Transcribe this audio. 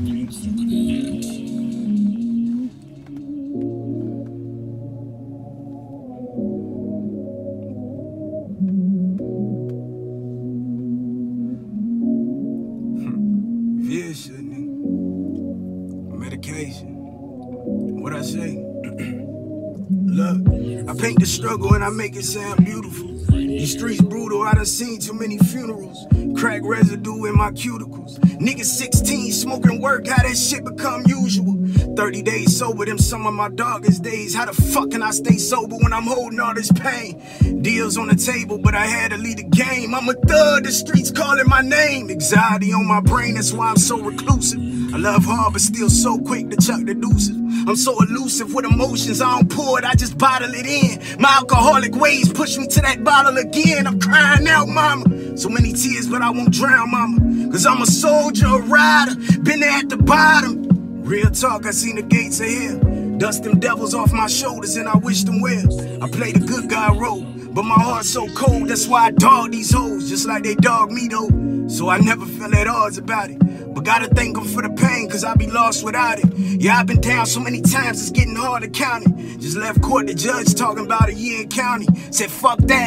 Hmm. Vision. Medication. What I say? Look, I paint the struggle and I make it sound beautiful. These streets brutal, I done seen too many funerals. Crack residue in my cuticles. Niggas 16 smoking work, how that shit become usual. 30 days sober, them some of my darkest days. How the fuck can I stay sober when I'm holding all this pain? Deals on the table, but I had to lead the game. I'm a thug, the streets calling my name. Anxiety on my brain, that's why I'm so reclusive. I love hard, but still so quick to chuck the deuces. I'm so elusive with emotions, I don't pour it, I just bottle it in. My alcoholic ways push me to that bottle again. I'm crying out, mama. So many tears, but I won't drown, mama. Cause I'm a soldier, a rider, been there at the bottom. Real talk, I seen the gates of hell. Dust them devils off my shoulders and I wish them well. I play the good guy role, but my heart's so cold, that's why I dog these hoes, just like they dog me though. So I never feel at odds about it. But gotta thank them for the pain, cause I be lost without it. Yeah, I've been down so many times, it's getting hard to count it. Just left court, the judge talking about a year in county. Said, fuck that.